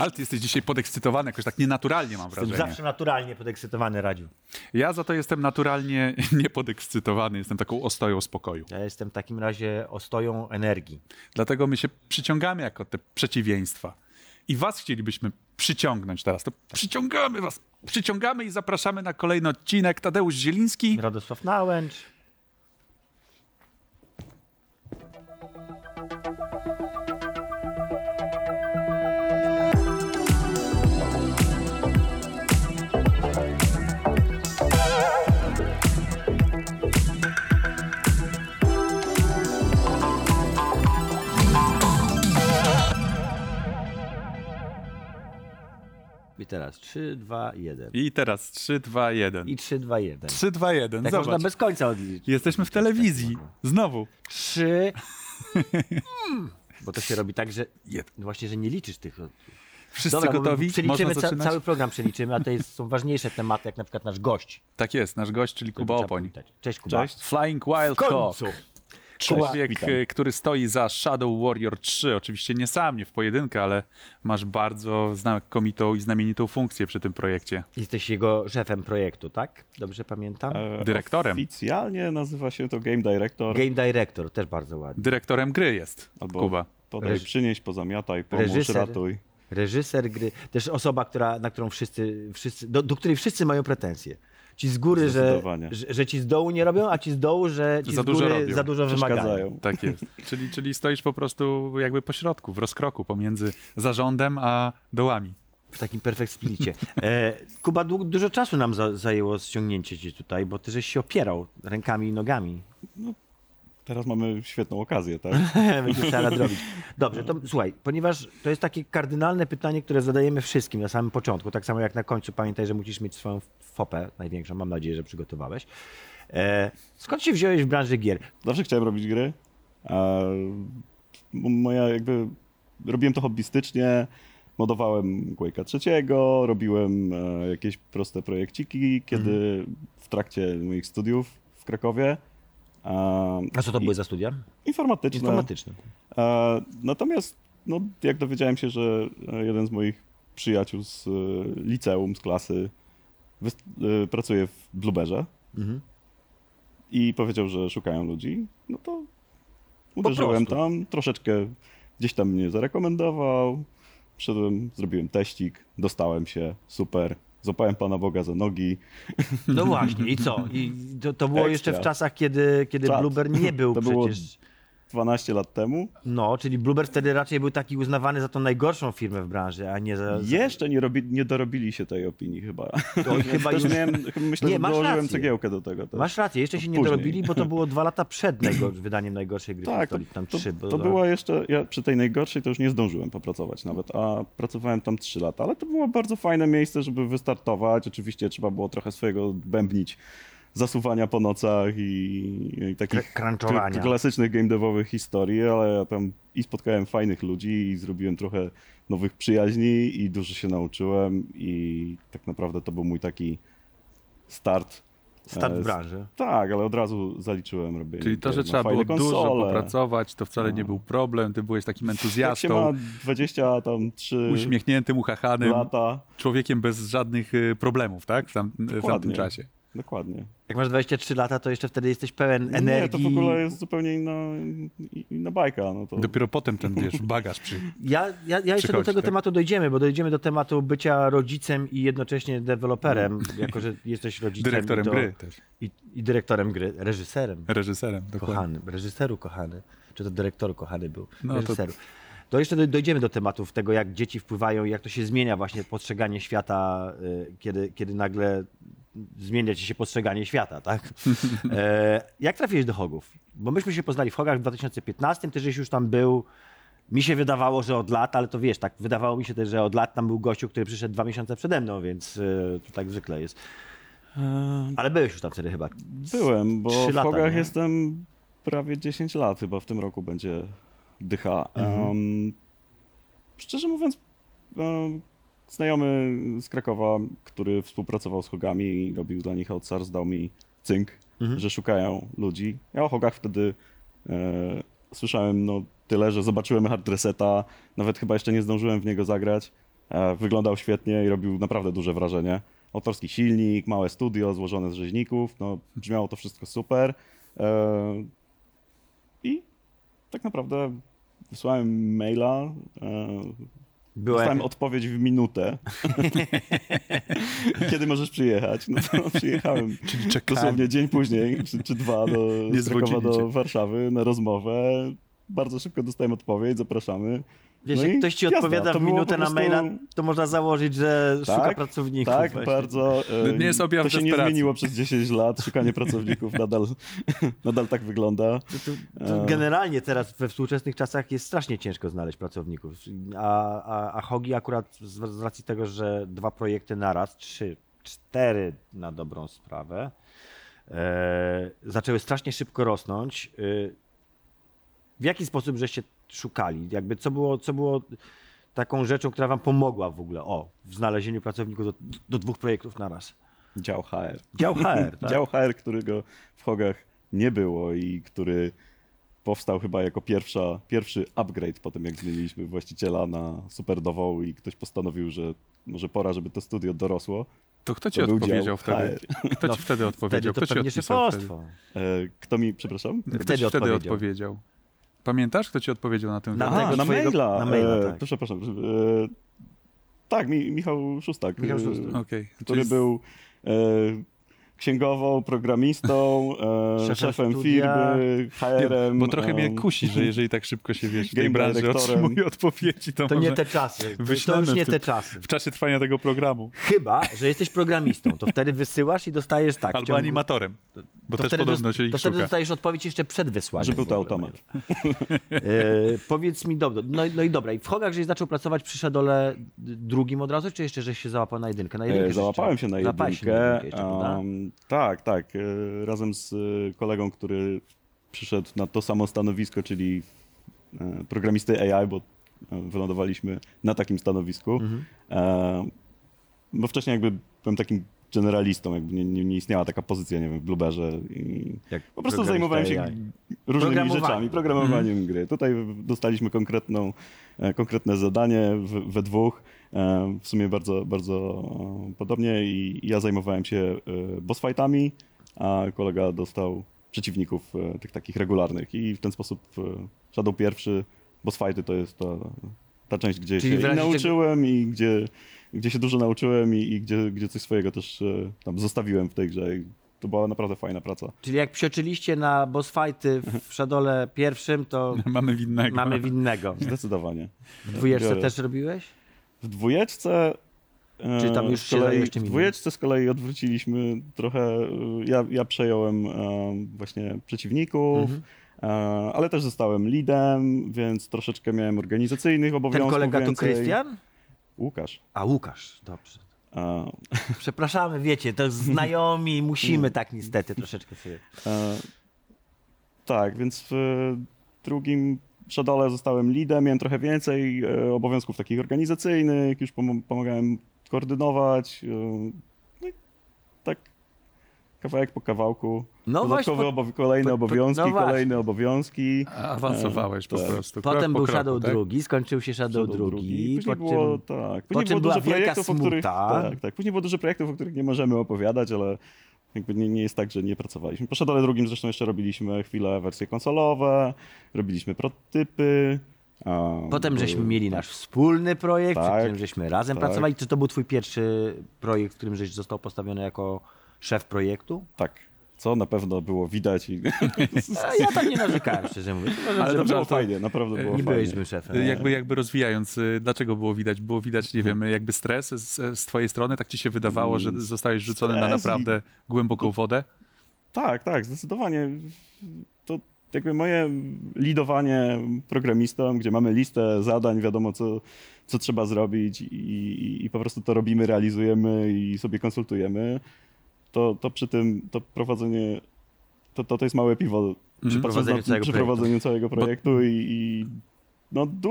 Ale ty jesteś dzisiaj podekscytowany, jakoś tak nienaturalnie mam Jestem wrażenie. zawsze naturalnie podekscytowany, Radziu. Ja za to jestem naturalnie niepodekscytowany, jestem taką ostoją spokoju. Ja jestem w takim razie ostoją energii. Dlatego my się przyciągamy jako te przeciwieństwa. I was chcielibyśmy przyciągnąć teraz. To przyciągamy was, przyciągamy i zapraszamy na kolejny odcinek. Tadeusz Zieliński. Radosław Nałęcz. Teraz 3, 2, 1. I teraz 3, 2, 1. I 3, 2, 1. 3, 2, 1. Tak można bez końca odliczyć. Jesteśmy w telewizji. Znowu. 3. Bo to się robi tak, że no właśnie, że nie liczysz tych. Wszyscy Dobra, gotowi? Przeliczymy ca- cały program przeliczymy, a to jest, są ważniejsze tematy, jak na przykład nasz gość. Tak jest, nasz gość, czyli Kuba Opoń. Cześć Kuba. Cześć. Flying Wild. Kuba, Człowiek, witam. y, który stoi za Shadow Warrior 3. Oczywiście nie sam, nie w pojedynkę, ale masz bardzo znakomitą i znamienitą funkcję przy tym projekcie. Jesteś jego szefem projektu, tak? Dobrze pamiętam? E, Dyrektorem. Oficjalnie nazywa się to Game Director. Game Director, też bardzo ładnie. Dyrektorem gry jest albo Kuba. podaj, Reż- przynieś, pozamiataj, pomóż, Reżyser. ratuj. Reżyser gry, też osoba, która, na którą wszyscy, wszyscy do, do której wszyscy mają pretensje. Ci z góry, że, że, że ci z dołu nie robią, a ci z dołu, że ci Za z dużo góry robią. za dużo wymagają. Tak jest. czyli, czyli stoisz po prostu jakby po środku, w rozkroku pomiędzy zarządem a dołami. W takim perfect splicie. E, Kuba, dużo czasu nam za, zajęło ściągnięcie cię tutaj, bo ty żeś się opierał rękami i nogami. Teraz mamy świetną okazję, tak? Będzie trzeba nadrobić. Dobrze, to słuchaj, ponieważ to jest takie kardynalne pytanie, które zadajemy wszystkim na samym początku, tak samo jak na końcu pamiętaj, że musisz mieć swoją fopę największą, mam nadzieję, że przygotowałeś. E, skąd się wziąłeś w branży gier? Zawsze chciałem robić gry. Moja jakby... Robiłem to hobbystycznie. Modowałem Quake'a trzeciego, robiłem e, jakieś proste projekciki, kiedy Mhm. w trakcie moich studiów w Krakowie. A, A co to i- były za studia? Informatyczne. Informatyczne. E, natomiast, no, jak dowiedziałem się, że e, jeden z moich przyjaciół z e, liceum, z klasy, pracuje w Blueberze Mhm. i powiedział, że szukają ludzi, no to uderzyłem tam, troszeczkę gdzieś tam mnie zarekomendował, wszedłem, zrobiłem teścik, dostałem się, super, złapałem Pana Boga za nogi. No właśnie, i co? I to, to było jeszcze w czasach, kiedy, kiedy Czad. Blueber nie był To było przecież... 12 lat temu. No, czyli Blueber wtedy raczej był taki uznawany za tą najgorszą firmę w branży, a nie za... za... Jeszcze nie, robi, nie dorobili się tej opinii chyba. Oj, chyba Też już... miałem, myślę, Nie, że masz dołożyłem rację. cegiełkę do tego. Też. Masz rację, jeszcze się nie Później. dorobili, bo to było dwa lata przed najgor- wydaniem najgorszej gry Tak, to, tam to, trzy. Bo to była jeszcze, ja przy tej najgorszej to już nie zdążyłem popracować nawet, a pracowałem tam 3 lata, ale to było bardzo fajne miejsce, żeby wystartować. Oczywiście trzeba było trochę swojego bębnić zasuwania po nocach i, i takich kl- klasycznych game devowych historii, ale ja tam i spotkałem fajnych ludzi i zrobiłem trochę nowych przyjaźni i dużo się nauczyłem i tak naprawdę to był mój taki start. Start e, w z- branży. Tak, ale od razu zaliczyłem robienie Czyli to, że trzeba było fajne dużo konsole. popracować, to wcale nie był problem. Ty byłeś takim Jak się entuzjastą, ma 20 tam 3 uśmiechniętym, uchachanym, lata, człowiekiem bez żadnych y, problemów, tak? W, tam, w tamtym czasie. Dokładnie. Jak masz 23 lata, to jeszcze wtedy jesteś pełen Nie, energii. to w ogóle jest zupełnie inna, inna bajka. No to... Dopiero potem ten, wiesz, bagaż przy... Ja, ja, ja jeszcze do tego tak? tematu dojdziemy, bo dojdziemy do tematu bycia rodzicem i jednocześnie deweloperem, jako że jesteś rodzicem. dyrektorem i to, gry też, I, I dyrektorem gry, reżyserem. reżyserem. Dokładnie. Kochany, reżyseru kochany. Czy to dyrektor kochany był? No to- reżyseru. To jeszcze do- dojdziemy do tematów tego, jak dzieci wpływają i jak to się zmienia właśnie postrzeganie świata, y, kiedy, kiedy nagle zmienia ci się postrzeganie świata, tak? E, jak trafiłeś do Hogów? Bo myśmy się poznali w Hogach w 2015, ty żeś już tam był, mi się wydawało, że od lat, ale to wiesz, tak, wydawało mi się też, że od lat tam był gościu, który przyszedł dwa miesiące przede mną, więc y, to tak zwykle jest. Ale byłeś już tam wtedy chyba. Byłem, bo w lata, Hogach nie? jestem prawie 10 lat, chyba w tym roku będzie dycha. Mhm. Em, szczerze mówiąc, em, znajomy z Krakowa, który współpracował z Hogami i robił dla nich outsource, dał mi cynk, Mhm. że szukają ludzi. Ja o Hogach wtedy e, słyszałem no, tyle, że zobaczyłem hard reseta, nawet chyba jeszcze nie zdążyłem w niego zagrać. E, Wyglądał świetnie i robił naprawdę duże wrażenie. Autorski silnik, małe studio złożone z rzeźników, no brzmiało to wszystko super. E, I tak naprawdę wysłałem maila, e, Była dostałem odpowiedź w minutę. Kiedy możesz przyjechać? No to przyjechałem Czyli czekałem. dosłownie dzień później, czy, czy dwa, do, do Warszawy na rozmowę. Bardzo szybko dostałem odpowiedź, zapraszamy. Wiesz, No jak ktoś ci odpowiada To w minutę po na prostu- maila, to można założyć, że szuka Tak, pracowników. Tak, właśnie. bardzo. e, Nie jest objaw To się nie zmieniło przez 10 lat. Szukanie pracowników nadal, nadal tak wygląda. To, to E. generalnie teraz we współczesnych czasach jest strasznie ciężko znaleźć pracowników. A, a, a Hogi akurat z, z racji tego, że dwa projekty naraz, trzy, cztery na dobrą sprawę, e, zaczęły strasznie szybko rosnąć. E, w jaki sposób żeście szukali? Jakby co było, co było taką rzeczą, która wam pomogła w ogóle o, w znalezieniu pracowników do, do dwóch projektów naraz? Dział HR. Dział HR, tak? Dział HR, którego w Hogach nie było i który powstał chyba jako pierwsza, pierwszy upgrade po tym, jak zmieniliśmy właściciela na superdową i ktoś postanowił, że może pora, żeby to studio dorosło. To kto ci To odpowiedział dział wtedy? Kto ci No, wtedy odpowiedział? Wtedy Kto to ci pewnie odpisał wtedy? E, Kto mi, przepraszam? Kto Wtedy ci wtedy odpowiedział. odpowiedział? Pamiętasz, kto ci odpowiedział na tym Na tego na twojego- maila. na maila, e, tak. To przepraszam. E, tak, mi, Michał Szóstak. Michał e, Szóstak. Okej. który Czyli- był e, księgową, programistą, e, Szefem studia. firmy, HR-em. bo trochę mnie em, kusi, że jeżeli tak szybko się wiesz, w tej Game branży dyrektorem. otrzymuje odpowiedzi, to, To może nie te czasy. To, już nie tym- te czasy. w czasie trwania tego programu. Chyba, że jesteś programistą, to wtedy wysyłasz i dostajesz tak. Albo ciągu- animatorem, bo to też wtedy, podobno się ich to wtedy szuka. dostajesz odpowiedź jeszcze przed wysłaniem. Że był to automat. E, powiedz mi, dobrze, no, i- no i dobra, i w Hogach, żeś zaczął pracować przy Shadole drugim od razu, czy jeszcze żeś się załapał na jedynkę? Na jedynkę E, Załapałem się na jedynkę. się na jedynkę jeszcze, prawda? Tak, tak. e, Razem z e, kolegą, który przyszedł na to samo stanowisko, czyli e, programisty AI, bo wylądowaliśmy na takim stanowisku. Mhm. Bo wcześniej jakby byłem takim generalistą, jakby nie, nie, nie istniała taka pozycja, nie wiem, w Blueberze. I Jak po prostu zajmowałem się AI. różnymi rzeczami, programowaniem gry. Tutaj dostaliśmy konkretną, konkretne zadanie w, we dwóch, w sumie bardzo, bardzo e, podobnie i ja zajmowałem się e, boss fightami, a kolega dostał przeciwników e, tych takich regularnych i w ten sposób e, Shadow pierwszy, boss fighty to jest ta, ta część, gdzie Czyli się nauczyłem i gdzie, gdzie się dużo nauczyłem i, i gdzie, gdzie coś swojego też e, tam zostawiłem w tej grze. I to była naprawdę fajna praca. Czyli jak psioczyliście na boss fighty w Shadole pierwszym, to Mamy winnego. mamy winnego. Zdecydowanie. W dwójeczce też robiłeś? W dwójeczce. e, Czy tam już z się kolei, czym W dwójeczce z kolei odwróciliśmy trochę. e, Ja, ja przejąłem e, właśnie przeciwników, Mhm. ale też zostałem leadem, więc troszeczkę miałem organizacyjnych Ten obowiązków. kolega to więcej. Krystian? Łukasz. A Łukasz, dobrze. E, Przepraszamy, wiecie, to znajomi, musimy tak niestety troszeczkę sobie. E, tak, więc w drugim Shadole zostałem leadem, miałem trochę więcej e, obowiązków takich organizacyjnych, już pom- pomagałem koordynować. E, no i tak kawałek po kawałku. No Dodatkowe właśnie, obow- kolejne po- po- obowiązki, no kolejne obowiązki. Awansowałeś po Tak. prostu. Potem po był kroku, Shadow tak? drugi, skończył się Shadow, Shadow drugi, Później po było, czym tak, po później czym było dużo projektów, o których, tak, tak, później było dużo projektów, o których nie możemy opowiadać, ale jakby nie, nie jest tak, że nie pracowaliśmy. Po Shadow'le drugim zresztą jeszcze robiliśmy chwilę wersje konsolowe, robiliśmy prototypy. Potem żeśmy mieli nasz wspólny projekt, przy Tak, którym żeśmy razem tak. pracowali. Czy to był twój pierwszy projekt, w którym żeś został postawiony jako szef projektu? Tak, co na pewno było widać i ja tam nie narzekałem, szczerze mówiąc. Uważam, Ale że to było ale to- fajnie, naprawdę było nie fajnie. byłeś złym szefem. Jakby, jakby rozwijając, y, dlaczego było widać? Było widać, nie wiem, jakby stres z, z twojej strony? Tak ci się wydawało, że zostałeś rzucony na Stres i- naprawdę głęboką wodę? Tak, tak, zdecydowanie. To jakby moje lidowanie programistą, gdzie mamy listę zadań, wiadomo co, co trzeba zrobić i, i, i po prostu to robimy, realizujemy i sobie konsultujemy, to, to przy tym to prowadzenie, to, to, to jest małe piwo Przy patrząc prowadzeniu na- całego przy projektu. prowadzeniu całego projektu i, i no du,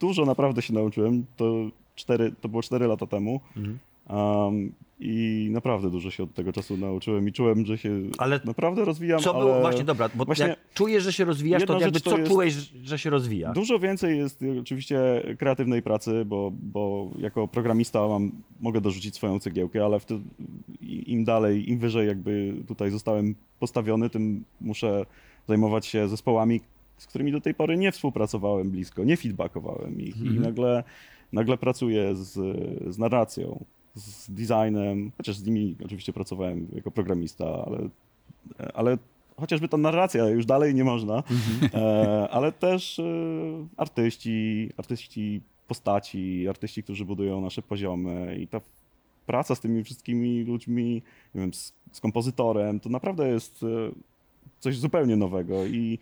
dużo naprawdę się nauczyłem. To, cztery, to było 4 lata temu. Mhm. Um, I naprawdę dużo się od tego czasu nauczyłem i czułem, że się Ale naprawdę rozwijam. Co ale było, właśnie dobra, bo właśnie jak czujesz, że się rozwijasz, to jakby to co czułeś, że się rozwija? Dużo więcej jest y, oczywiście kreatywnej pracy, bo, bo jako programista mam, mogę dorzucić swoją cegiełkę, ale im dalej, im wyżej jakby tutaj zostałem postawiony, tym muszę zajmować się zespołami, z którymi do tej pory nie współpracowałem blisko, nie feedbackowałem ich i nagle, nagle pracuję z, z narracją, z designem, chociaż z nimi oczywiście pracowałem jako programista, ale ale chociażby ta narracja już dalej nie można, e, ale też e, artyści, artyści postaci, artyści, którzy budują nasze poziomy i ta praca z tymi wszystkimi ludźmi, nie wiem, z, z kompozytorem, to naprawdę jest e, coś zupełnie nowego i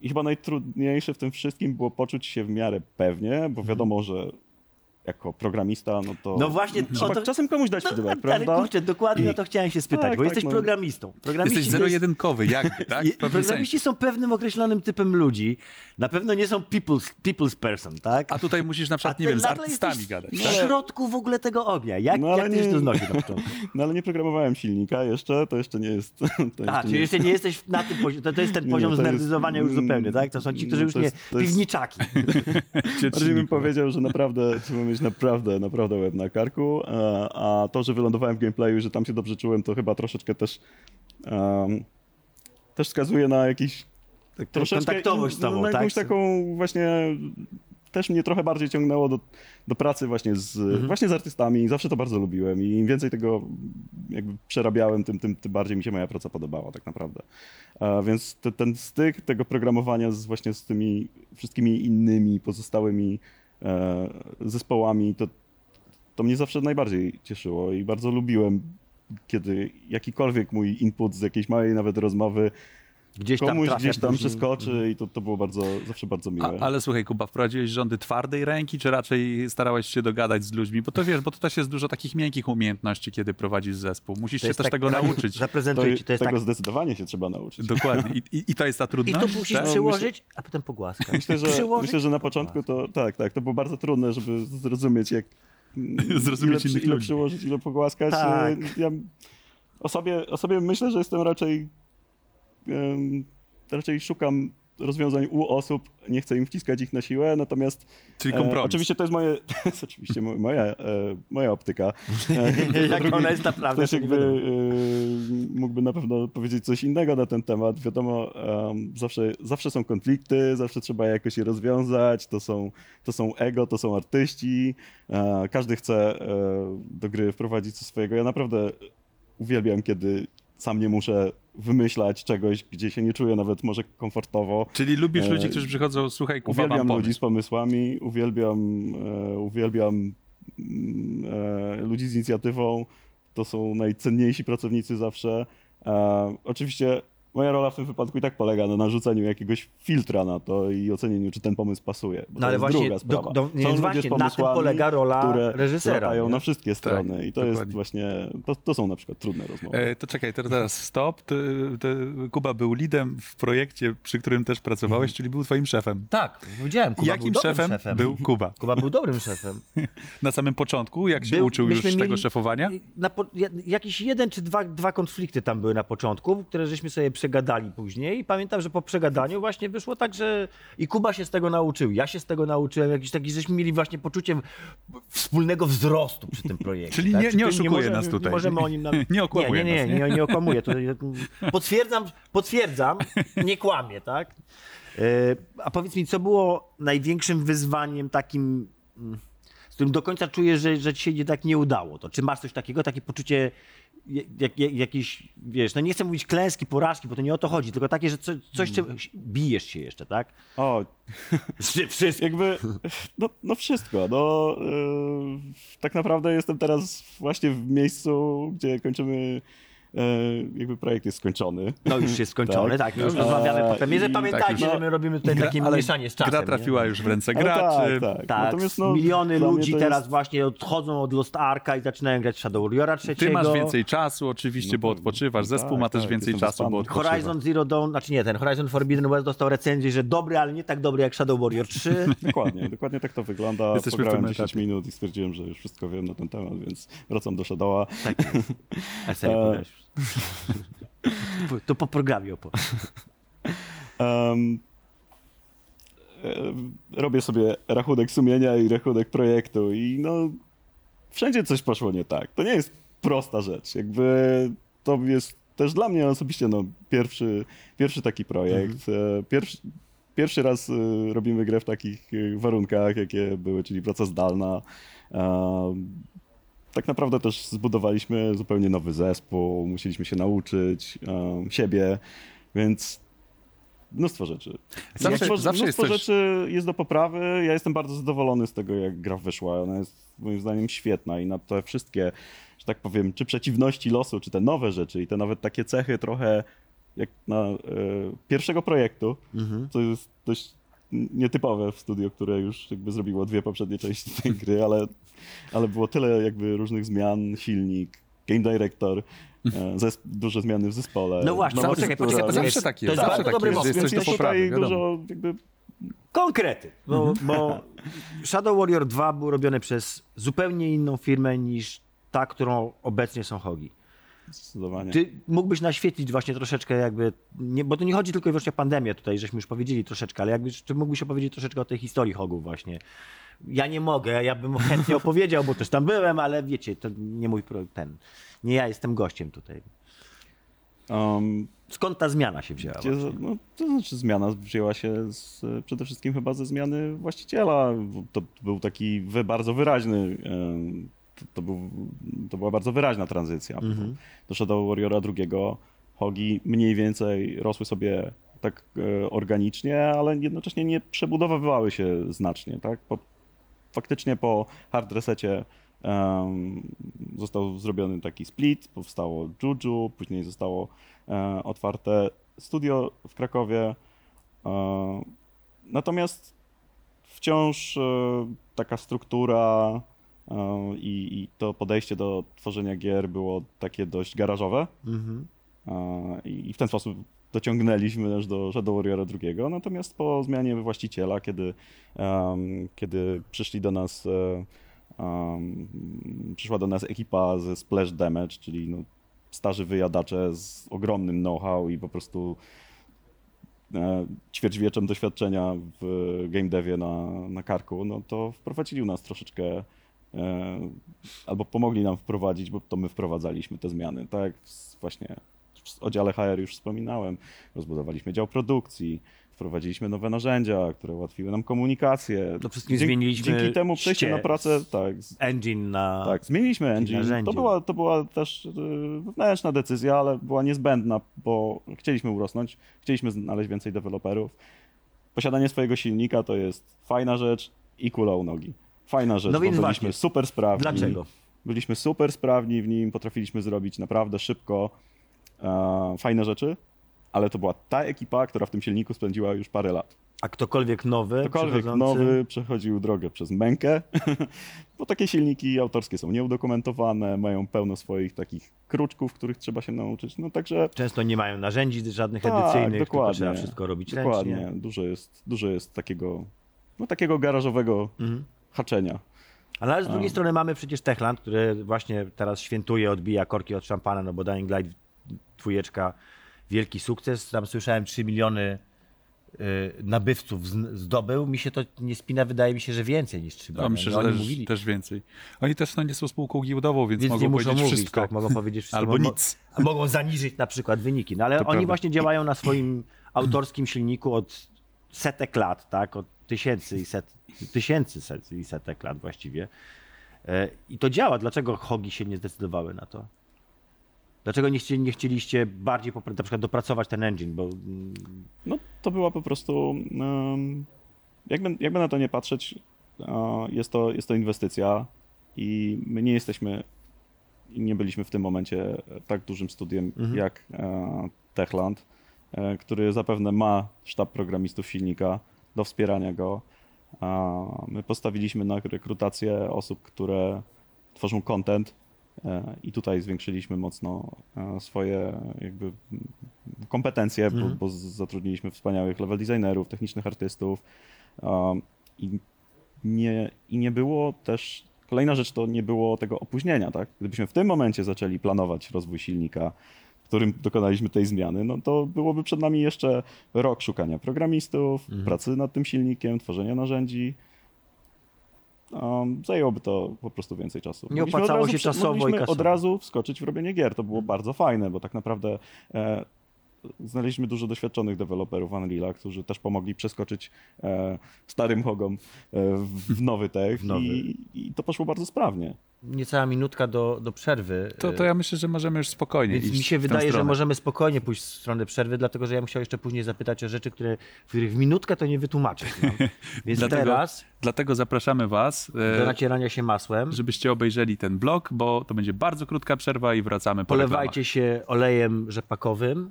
i chyba najtrudniejsze w tym wszystkim było poczuć się w miarę pewnie, bo wiadomo, że jako programista, no to No właśnie, trzeba o to- czasem komuś dać No, feedback, ale prawda? kurczę, dokładnie I- o to chciałem się spytać, Tak, bo tak, jesteś no. programistą. Programiści Jesteś zero-jedynkowy, jakby, tak? Programiści są pewnym określonym typem ludzi. Na pewno nie są people's, people's person, tak? A tutaj musisz na przykład, nie wiem, z artystami gadać, W tak? środku w ogóle tego ognia. Jak, No, ale jak ty się nie- to znosi na początku? No ale nie programowałem silnika jeszcze, to jeszcze nie jest... To A, jeszcze czyli nie jeszcze nie jesteś na tym poziomie. To, to jest ten Nie, poziom znerdyzowania już zupełnie, tak? To są ci, którzy no, już nie... Piwniczaki. Bardziej bym powiedział, że naprawdę trzeba mieć naprawdę, naprawdę łeb na karku, a, a to, że wylądowałem w gameplayu, że tam się dobrze czułem, to chyba troszeczkę też um, też wskazuje na jakiś Tak, troszeczkę kontaktowość z tobą, na tak? jakąś taką właśnie też mnie trochę bardziej ciągnęło do, do pracy właśnie z, Mhm. właśnie z artystami. Zawsze to bardzo lubiłem i im więcej tego jakby przerabiałem, tym, tym, tym bardziej mi się moja praca podobała tak naprawdę. A więc te, ten styk tego programowania z, właśnie z tymi wszystkimi innymi pozostałymi e, zespołami, to, to mnie zawsze najbardziej cieszyło i bardzo lubiłem, kiedy jakikolwiek mój input z jakiejś małej nawet rozmowy Gdzieś tam komuś gdzieś tam później. przeskoczy i to, to było bardzo, zawsze bardzo miłe. A, ale słuchaj, Kuba, wprowadziłeś rządy twardej ręki, czy raczej starałeś się dogadać z ludźmi? Bo to wiesz, bo to też jest dużo takich miękkich umiejętności, kiedy prowadzisz zespół. Musisz To się jest też tak- tego tak- nauczyć. to, Zaprezentuję ci, to jest tego tak... zdecydowanie się trzeba nauczyć. Dokładnie. I, i, I to jest ta I trudność? tu musisz tak? przyłożyć, a potem pogłaskać. Myślę, że, Przyłożyć, myślę, że na początku to tak, tak, to było bardzo trudne, żeby zrozumieć, jak Zrozumieć ile, innych ile ludzi. przyłożyć, ile pogłaskać. Tak. Ja o sobie, o sobie myślę, że jestem raczej raczej szukam rozwiązań u osób, nie chcę im wciskać ich na siłę, natomiast Czyli e, kompromis. oczywiście to jest moje, to jest oczywiście mo- moja, e, moja optyka. E, Jak drugi- ona jest naprawdę, Ktoś jakby e, mógłby na pewno powiedzieć coś innego na ten temat. Wiadomo, zawsze, zawsze są konflikty, zawsze trzeba jakoś je rozwiązać. To są, to są ego, to są artyści. E, Każdy chce e, do gry wprowadzić coś swojego. Ja naprawdę uwielbiam, kiedy sam nie muszę wymyślać czegoś, gdzie się nie czuję nawet może komfortowo. Czyli lubisz E, ludzi, którzy przychodzą, słuchaj, Kuba, Uwielbiam ludzi z pomysłami, uwielbiam, e, uwielbiam mm, e, ludzi z inicjatywą. To są najcenniejsi pracownicy zawsze. Oczywiście moja rola w tym wypadku i tak polega na narzuceniu jakiegoś filtra na to i ocenieniu, czy ten pomysł pasuje. Bo No to ale jest właśnie, druga do- sprawa. do- nie, Są właśnie na tym polega rola które reżysera, latają nie? na wszystkie strony i to jest dokładnie. właśnie, to, to są na przykład trudne rozmowy. E, to czekaj, to teraz stop. Ty, ty, Kuba był lidem w projekcie, przy którym też pracowałeś, czyli był twoim szefem. Tak, widziałem. Kuba był Jakim dobrym szefem, szefem był Kuba? Kuba był dobrym szefem. Na samym początku, jak się Był- uczył już myśmy tego mieli- szefowania? Na po, ja- jakiś jeden czy dwa, dwa konflikty tam były na początku, które żeśmy sobie przegadali później i pamiętam, że po przegadaniu właśnie wyszło tak, że i Kuba się z tego nauczył, ja się z tego nauczyłem, jakiś taki, żeśmy mieli właśnie poczucie wspólnego wzrostu przy tym projekcie. Czyli tak? nie- nie oszukuje możemy- nas tutaj. Nie możemy o nim... Nam... Nie okłamuje nie, nie, nas, nie, nie? nie, nie okłamuje. Potwierdzam, potwierdzam, nie kłamie, tak? E, A powiedz mi, co było największym wyzwaniem takim, mm, z którym do końca czujesz, że, że ci się jednak nie udało? To czy masz coś takiego, takie poczucie jak, jak, jakiejś, wiesz, no nie chcę mówić klęski, porażki, bo to nie o to chodzi, tylko takie, że co, coś, czym bijesz się jeszcze, tak? O, Wszystko. jakby, no, no wszystko. No, yy, tak naprawdę jestem teraz właśnie w miejscu, gdzie kończymy jakby projekt jest skończony. No już jest skończony, tak, już rozmawiamy Eee, potem. Jeżeli i- pamiętajcie, tak, że no. my robimy tutaj takie ale mieszanie z czasem. gra nie? trafiła już w ręce Ale graczy. Tak, tak. Tak, Natomiast, no, miliony ludzi to teraz jest- właśnie odchodzą od Lost Arka i zaczynają grać w Shadow Warriora trzeciego. Ty masz więcej czasu oczywiście, No bo tak, odpoczywasz. no Zespół tak, ma też tak, więcej czasu, bo odpoczywa. Horizon Zero Dawn, znaczy nie, ten Horizon Forbidden West dostał recenzję, że dobry, ale nie tak dobry jak Shadow Warrior 3. Dokładnie, dokładnie tak to wygląda. Jesteśmy Pograłem tym 10 etapie. minut i stwierdziłem, że już wszystko wiem na ten temat, więc wracam do Shadowa. Tak jest. To po programie opowiedz. Em, e, robię sobie rachunek sumienia i rachunek projektu i no wszędzie coś poszło nie tak. To nie jest prosta rzecz. Jakby to jest też dla mnie osobiście no, pierwszy, pierwszy taki projekt. E, Pierwszy, pierwszy raz e, robimy grę w takich warunkach, jakie były, czyli praca zdalna. Em, tak naprawdę też zbudowaliśmy zupełnie nowy zespół, musieliśmy się nauczyć em, siebie, więc mnóstwo rzeczy. Zawsze- mnóstwo zawsze mnóstwo jesteś- rzeczy jest do poprawy. Ja jestem bardzo zadowolony z tego, jak gra wyszła. Ona jest moim zdaniem świetna i na te wszystkie, że tak powiem, czy przeciwności losu, czy te nowe rzeczy i te nawet takie cechy trochę jak na e, pierwszego projektu, Mhm. to jest dość nietypowe w studio, które już jakby zrobiło dwie poprzednie części tej gry, ale, ale było tyle jakby różnych zmian, silnik, game director, e, zesp- duże zmiany w zespole. No właśnie, nowa poczekaj, poczekaj, poczekaj. Zawsze tak To jest, jest zawsze bardzo tak dobry jest, że most, jest coś Więc do jest poprawy, dużo jakby Konkrety, bo, bo Shadow Warrior 2 był robiony przez zupełnie inną firmę niż ta, którą obecnie są Hogi. Zdecydowanie. Ty mógłbyś naświetlić właśnie troszeczkę jakby, nie, bo to nie chodzi tylko i wyłącznie o pandemię tutaj, żeśmy już powiedzieli troszeczkę, ale jakby, czy mógłbyś opowiedzieć troszeczkę o tej historii Hogów właśnie. Ja nie mogę, ja bym chętnie opowiedział, bo też tam byłem, ale wiecie, to nie mój ten, nie ja jestem gościem tutaj. Um, Skąd ta zmiana się wzięła? Gdzie, no, to znaczy zmiana wzięła się z, przede wszystkim chyba ze zmiany właściciela. To był taki wy, bardzo wyraźny, to, to, był, to była bardzo wyraźna tranzycja. Mhm. Do Shadow Warriora drugiego Hogi mniej więcej rosły sobie tak e, organicznie, ale jednocześnie nie przebudowywały się znacznie. Tak? Po, faktycznie po hard resecie em, został zrobiony taki split, powstało Juju, później zostało e, otwarte studio w Krakowie. E, natomiast wciąż e, taka struktura i, i to podejście do tworzenia gier było takie dość garażowe. Mhm. E, I w ten sposób dociągnęliśmy też do Shadow Warriora II. Natomiast po zmianie właściciela, kiedy, em, kiedy przyszli do nas, e, em, przyszła do nas ekipa ze Splash Damage, czyli no, starzy wyjadacze z ogromnym know-how i po prostu e, ćwierćwieczem doświadczenia w game devie na, na karku, no to wprowadzili u nas troszeczkę e, albo pomogli nam wprowadzić, bo to my wprowadzaliśmy te zmiany, tak? jak Właśnie w oddziale HR już wspominałem, rozbudowaliśmy dział produkcji, wprowadziliśmy nowe narzędzia, które ułatwiły nam komunikację. To wszystkim Dzięki- zmieniliśmy Dzięki temu przejście ście- na pracę, tak, Engine na... tak, zmieniliśmy engine. narzędzie. To była, to była też y, wewnętrzna decyzja, ale była niezbędna, bo chcieliśmy urosnąć, chcieliśmy znaleźć więcej deweloperów. Posiadanie swojego silnika to jest fajna rzecz i kula u nogi. Fajna rzecz, No więc byliśmy właśnie. super sprawni. Dlaczego? Byliśmy super sprawni w nim, potrafiliśmy zrobić naprawdę szybko e, fajne rzeczy, ale to była ta ekipa, która w tym silniku spędziła już parę lat. A ktokolwiek nowy, Ktokolwiek przechodzący- nowy przechodził drogę przez mękę, bo takie silniki autorskie są nieudokumentowane, mają pełno swoich takich kruczków, których trzeba się nauczyć. No także Często nie mają narzędzi żadnych tak, edycyjnych, dokładnie. trzeba wszystko robić dokładnie. ręcznie. Dużo jest, dużo jest takiego, no takiego garażowego Mhm. Haczenia. Ale z drugiej A. strony mamy przecież Techland, który właśnie teraz świętuje, odbija korki od szampana, no bo Dying Light dwójeczka, wielki sukces. Tam słyszałem 3 miliony y, nabywców zdobył. Mi się to nie spina, wydaje mi się, że więcej niż 3 No, miliony. myślę, że Oni też, mówili, też więcej. Oni też no, nie są spółką giełdową, więc, więc mogą nie muszą powiedzieć mówić, wszystko. tak, mogą powiedzieć wszystko. Albo nic. Mogą zaniżyć na przykład wyniki. No ale To oni prawda. właśnie działają na swoim autorskim silniku od setek lat, tak? Od tysięcy i set, tysięcy set, i setek lat właściwie. E, I to działa. Dlaczego Hogi się nie zdecydowały na to? Dlaczego nie, chcieli, nie chcieliście bardziej na przykład dopracować ten engine? Bo mm, No to była po prostu, jakby, jakby na to nie patrzeć, e, jest to, jest to inwestycja i my nie jesteśmy nie byliśmy w tym momencie tak dużym studiem jak e, Techland, e, który zapewne ma sztab programistów silnika do wspierania go. My postawiliśmy na rekrutację osób, które tworzą content e, i tutaj zwiększyliśmy mocno e, swoje jakby kompetencje, bo, bo z- zatrudniliśmy wspaniałych level designerów, technicznych artystów i nie, i nie było też, kolejna rzecz to nie było tego opóźnienia, tak? Gdybyśmy w tym momencie zaczęli planować rozwój silnika, którym dokonaliśmy tej zmiany, no to byłoby przed nami jeszcze rok szukania programistów, pracy nad tym silnikiem, tworzenia narzędzi. Um, zajęłoby to po prostu więcej czasu. Nie opłacało się czasowo i kasowo. od razu wskoczyć w robienie gier. To było bardzo fajne, bo tak naprawdę e, znaleźliśmy dużo doświadczonych deweloperów Unreal'a, którzy też pomogli przeskoczyć e, starym hogom e, w, w nowy tech W nowy. I, i to poszło bardzo sprawnie. Niecała minutka do, do przerwy. To, to ja myślę, że możemy już spokojnie Więc iść mi się w tę wydaje, że możemy spokojnie pójść w stronę przerwy, dlatego że ja bym chciał jeszcze później zapytać o rzeczy, które, w których w minutkę to nie wytłumaczysz. nam. Więc Dlatego, teraz dlatego zapraszamy was, e, do nacierania się masłem. żebyście obejrzeli ten blog, bo to będzie bardzo krótka przerwa i wracamy po reklamach. Polewajcie się olejem rzepakowym,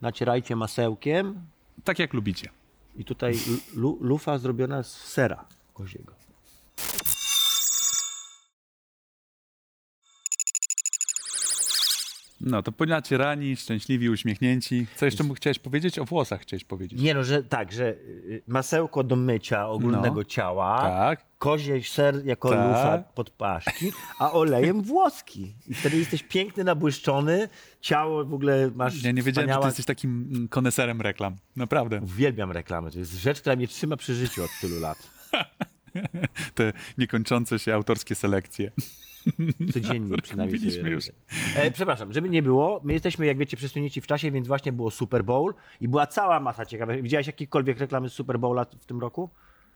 nacierajcie masełkiem Tak jak lubicie. i tutaj lu, lufa zrobiona z sera koziego. No to ponacierani, szczęśliwi, uśmiechnięci. Co jeszcze mu chciałeś powiedzieć? O włosach chciałeś powiedzieć. Nie no, że tak, że y, masełko do mycia ogólnego No. ciała, Tak. kozie ser jako Tak. lufa pod paszki, a olejem włoski. I wtedy jesteś piękny, nabłyszczony, ciało w ogóle masz Ja nie wiedziałem, że ty jesteś takim mm, koneserem reklam. Naprawdę. Uwielbiam reklamy, to jest rzecz, która mnie trzyma przy życiu od tylu lat. Te niekończące się autorskie selekcje. Codziennie przynajmniej sobie Mówiliśmy już. E, przepraszam, żeby nie było, my jesteśmy, jak wiecie, przesunięci w czasie, więc właśnie było Super Bowl i była cała masa ciekawych. Widziałeś jakiekolwiek reklamy z Super Bowla w tym roku?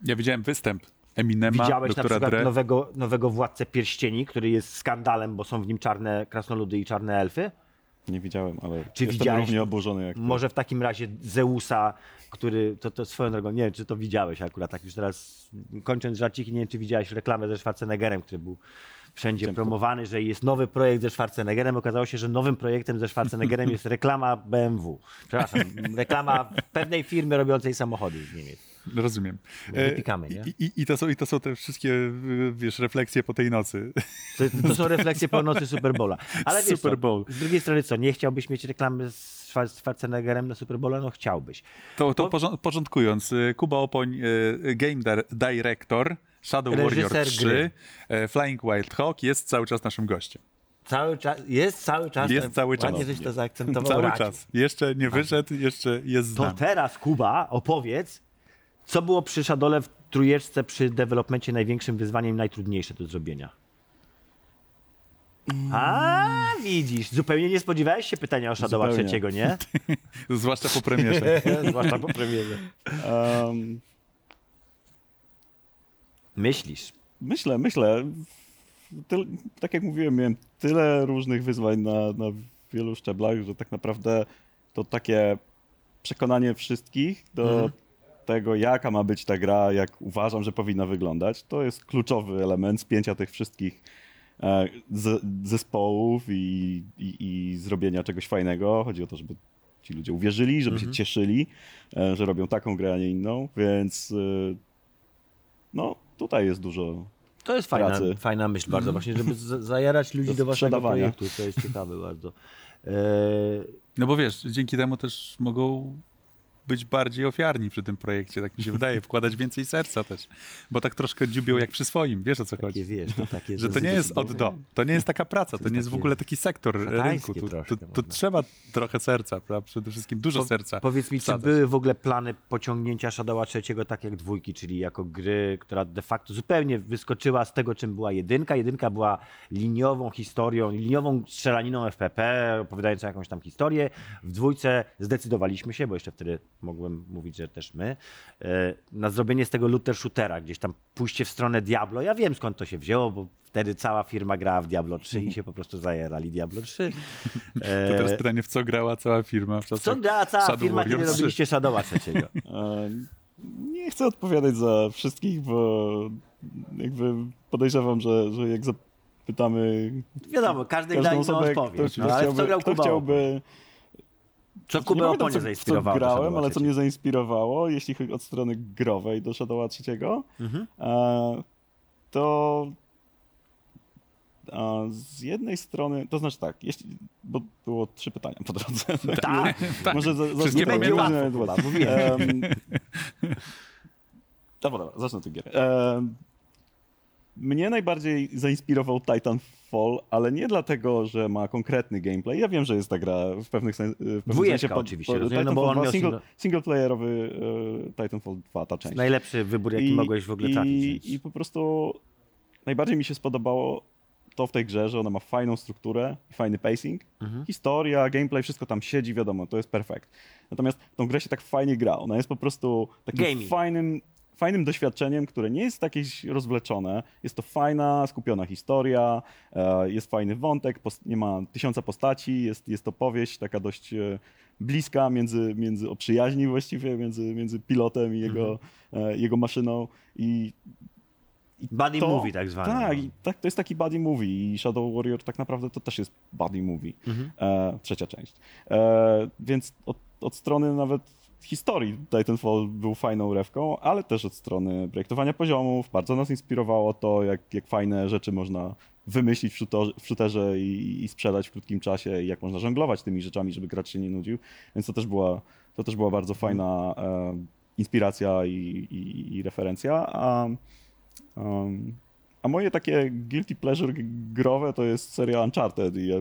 Ja widziałem występ Eminema, Widziałeś na przykład Dre. nowego, nowego Władcę Pierścieni, który jest skandalem, bo są w nim czarne krasnoludy i czarne elfy? Nie widziałem, ale Czy jestem równie oburzony jak ty. Może w takim razie Zeusa, który, to, to swoją drogą, nie wiem, czy to widziałeś akurat, tak już teraz kończąc żarciki, nie wiem, czy widziałeś reklamę ze Schwarzeneggerem, który był wszędzie promowany, że jest nowy projekt ze Schwarzeneggerem. Okazało się, że nowym projektem ze Schwarzeneggerem jest reklama BMW. Przepraszam, reklama pewnej firmy robiącej samochody z Niemiec. Rozumiem. E, Wypikamy, nie? I, i, i, to są, I to są te wszystkie, wiesz, refleksje po tej nocy. To, to są refleksje po nocy Super Bowla. Ale wiesz Super co, Bowl. z drugiej strony co, nie chciałbyś mieć reklamy z Schwar- Schwarzeneggerem na Super Bowla? No chciałbyś. To, to porząd- porządkując, y, Kuba Opoń, y, Game Dir- Director, Shadow Reżyser Warrior 3, gry. e, Flying Wild Hawk jest cały czas naszym gościem. Cały czas, jest cały czas. Jest cały czas. Ładnie żeś to zaakcentował. Cały Radziu. czas. Jeszcze nie wyszedł, jeszcze jest z To nami. teraz, Kuba, opowiedz, co było przy Shadole w trójeczce przy developmencie największym wyzwaniem, najtrudniejsze do zrobienia? A, widzisz, zupełnie nie spodziewałeś się pytania o Shadowa Zupełnie. trzeciego, nie? Zwłaszcza po premierze. Zwłaszcza po premierze. Em, Myślisz. myślę, myślę. Tyl, tak jak mówiłem, miałem tyle różnych wyzwań na, na wielu szczeblach, że tak naprawdę to takie przekonanie wszystkich do tego, jaka ma być ta gra, jak uważam, że powinna wyglądać, to jest kluczowy element spięcia tych wszystkich e, z, zespołów i, i, i zrobienia czegoś fajnego. Chodzi o to, żeby ci ludzie uwierzyli, żeby się cieszyli, e, że robią taką grę, a nie inną, więc e, no tutaj jest dużo To jest fajna, Pracy. fajna myśl bardzo właśnie, żeby zajarać ludzi Do do waszego projektu. To jest ciekawe bardzo. E, No bo wiesz, dzięki temu też mogą być bardziej ofiarni przy tym projekcie, tak mi się wydaje, wkładać więcej serca też, bo tak troszkę dziubią jak przy swoim, wiesz o co takie chodzi. wiesz, to takie... Że to nie jest od do, to nie jest taka praca, to nie jest w ogóle taki sektor rynku, tu, tu, tu trzeba trochę serca, prawda? przede wszystkim dużo Po- serca. Powiedz mi, czy wsadzać. były w ogóle plany pociągnięcia Shadowa trzeciego tak jak dwójki, czyli jako gry, która de facto zupełnie wyskoczyła z tego, czym była jedynka. Jedynka była liniową historią, liniową strzelaniną FPP, opowiadającą jakąś tam historię. W dwójce zdecydowaliśmy się, bo jeszcze wtedy mogłem mówić, że też my, e, na zrobienie z tego looter shootera, gdzieś tam pójście w stronę Diablo. Ja wiem skąd to się wzięło, bo wtedy cała firma grała w Diablo 3 i się po prostu zajerali Diablo 3. To teraz pytanie, w co grała cała firma w Co czasach grała cała Shadow firma, Warrior kiedy 3? robiliście Shadowa trzeciego? E, Nie chcę odpowiadać za wszystkich, bo jakby podejrzewam, że, że jak za, pytamy Wiadomo, każdy każdą inną odpowiedź. kto, no, kto, w co chciałby, grał kto chciałby... Co Kubę Oponie zainspirowało? co grałem, ale co mnie zainspirowało, jeśli chodzi od strony growej do Shadowa trzeciego, Mhm. e, to e, z jednej strony, to znaczy tak, jeśli, bo było trzy pytania po drodze. Tak, Tak. Może za, Wszystkie nie będzie łatwo. Um, dobra, dobra, zacznę od tej gier. Mnie najbardziej zainspirował Titanfall, ale nie dlatego, że ma konkretny gameplay. Ja wiem, że jest ta gra w pewnych sen- w pewnym Dwójeczka sensie... oczywiście, rozumiem, no bo on 2, miał single, single- singleplayerowy e, Titanfall 2, ta część. Najlepszy wybór, jaki mogłeś w ogóle trafić. I, więc- I po prostu najbardziej mi się spodobało to w tej grze, że ona ma fajną strukturę, fajny pacing, Mhm. historia, gameplay, wszystko tam siedzi, wiadomo, to jest perfekt. Natomiast tą grę się tak fajnie gra. Ona jest po prostu takim Gaming. fajnym, fajnym doświadczeniem, które nie jest jakieś rozwleczone. Jest to fajna, skupiona historia, e, jest fajny wątek, nie ma tysiąca postaci, jest, jest to powieść taka dość e, bliska między, między o przyjaźni właściwie, między, między pilotem i jego, Mhm. e, jego maszyną i Buddy to, movie tak zwany. Tak, no. i tak, to jest taki buddy movie i Shadow Warrior tak naprawdę to też jest buddy movie, Mhm. e, trzecia część. E, więc od, od strony nawet historii Titanfall był fajną rewką, ale też od strony projektowania poziomów. Bardzo nas inspirowało to, jak, jak fajne rzeczy można wymyślić w, shooterze, w shooterze i, i sprzedać w krótkim czasie i jak można żonglować tymi rzeczami, żeby gracz się nie nudził. Więc to też była, to też była bardzo fajna e, inspiracja i, i, i referencja. A, Um, a moje takie guilty pleasure growe to jest seria Uncharted i ja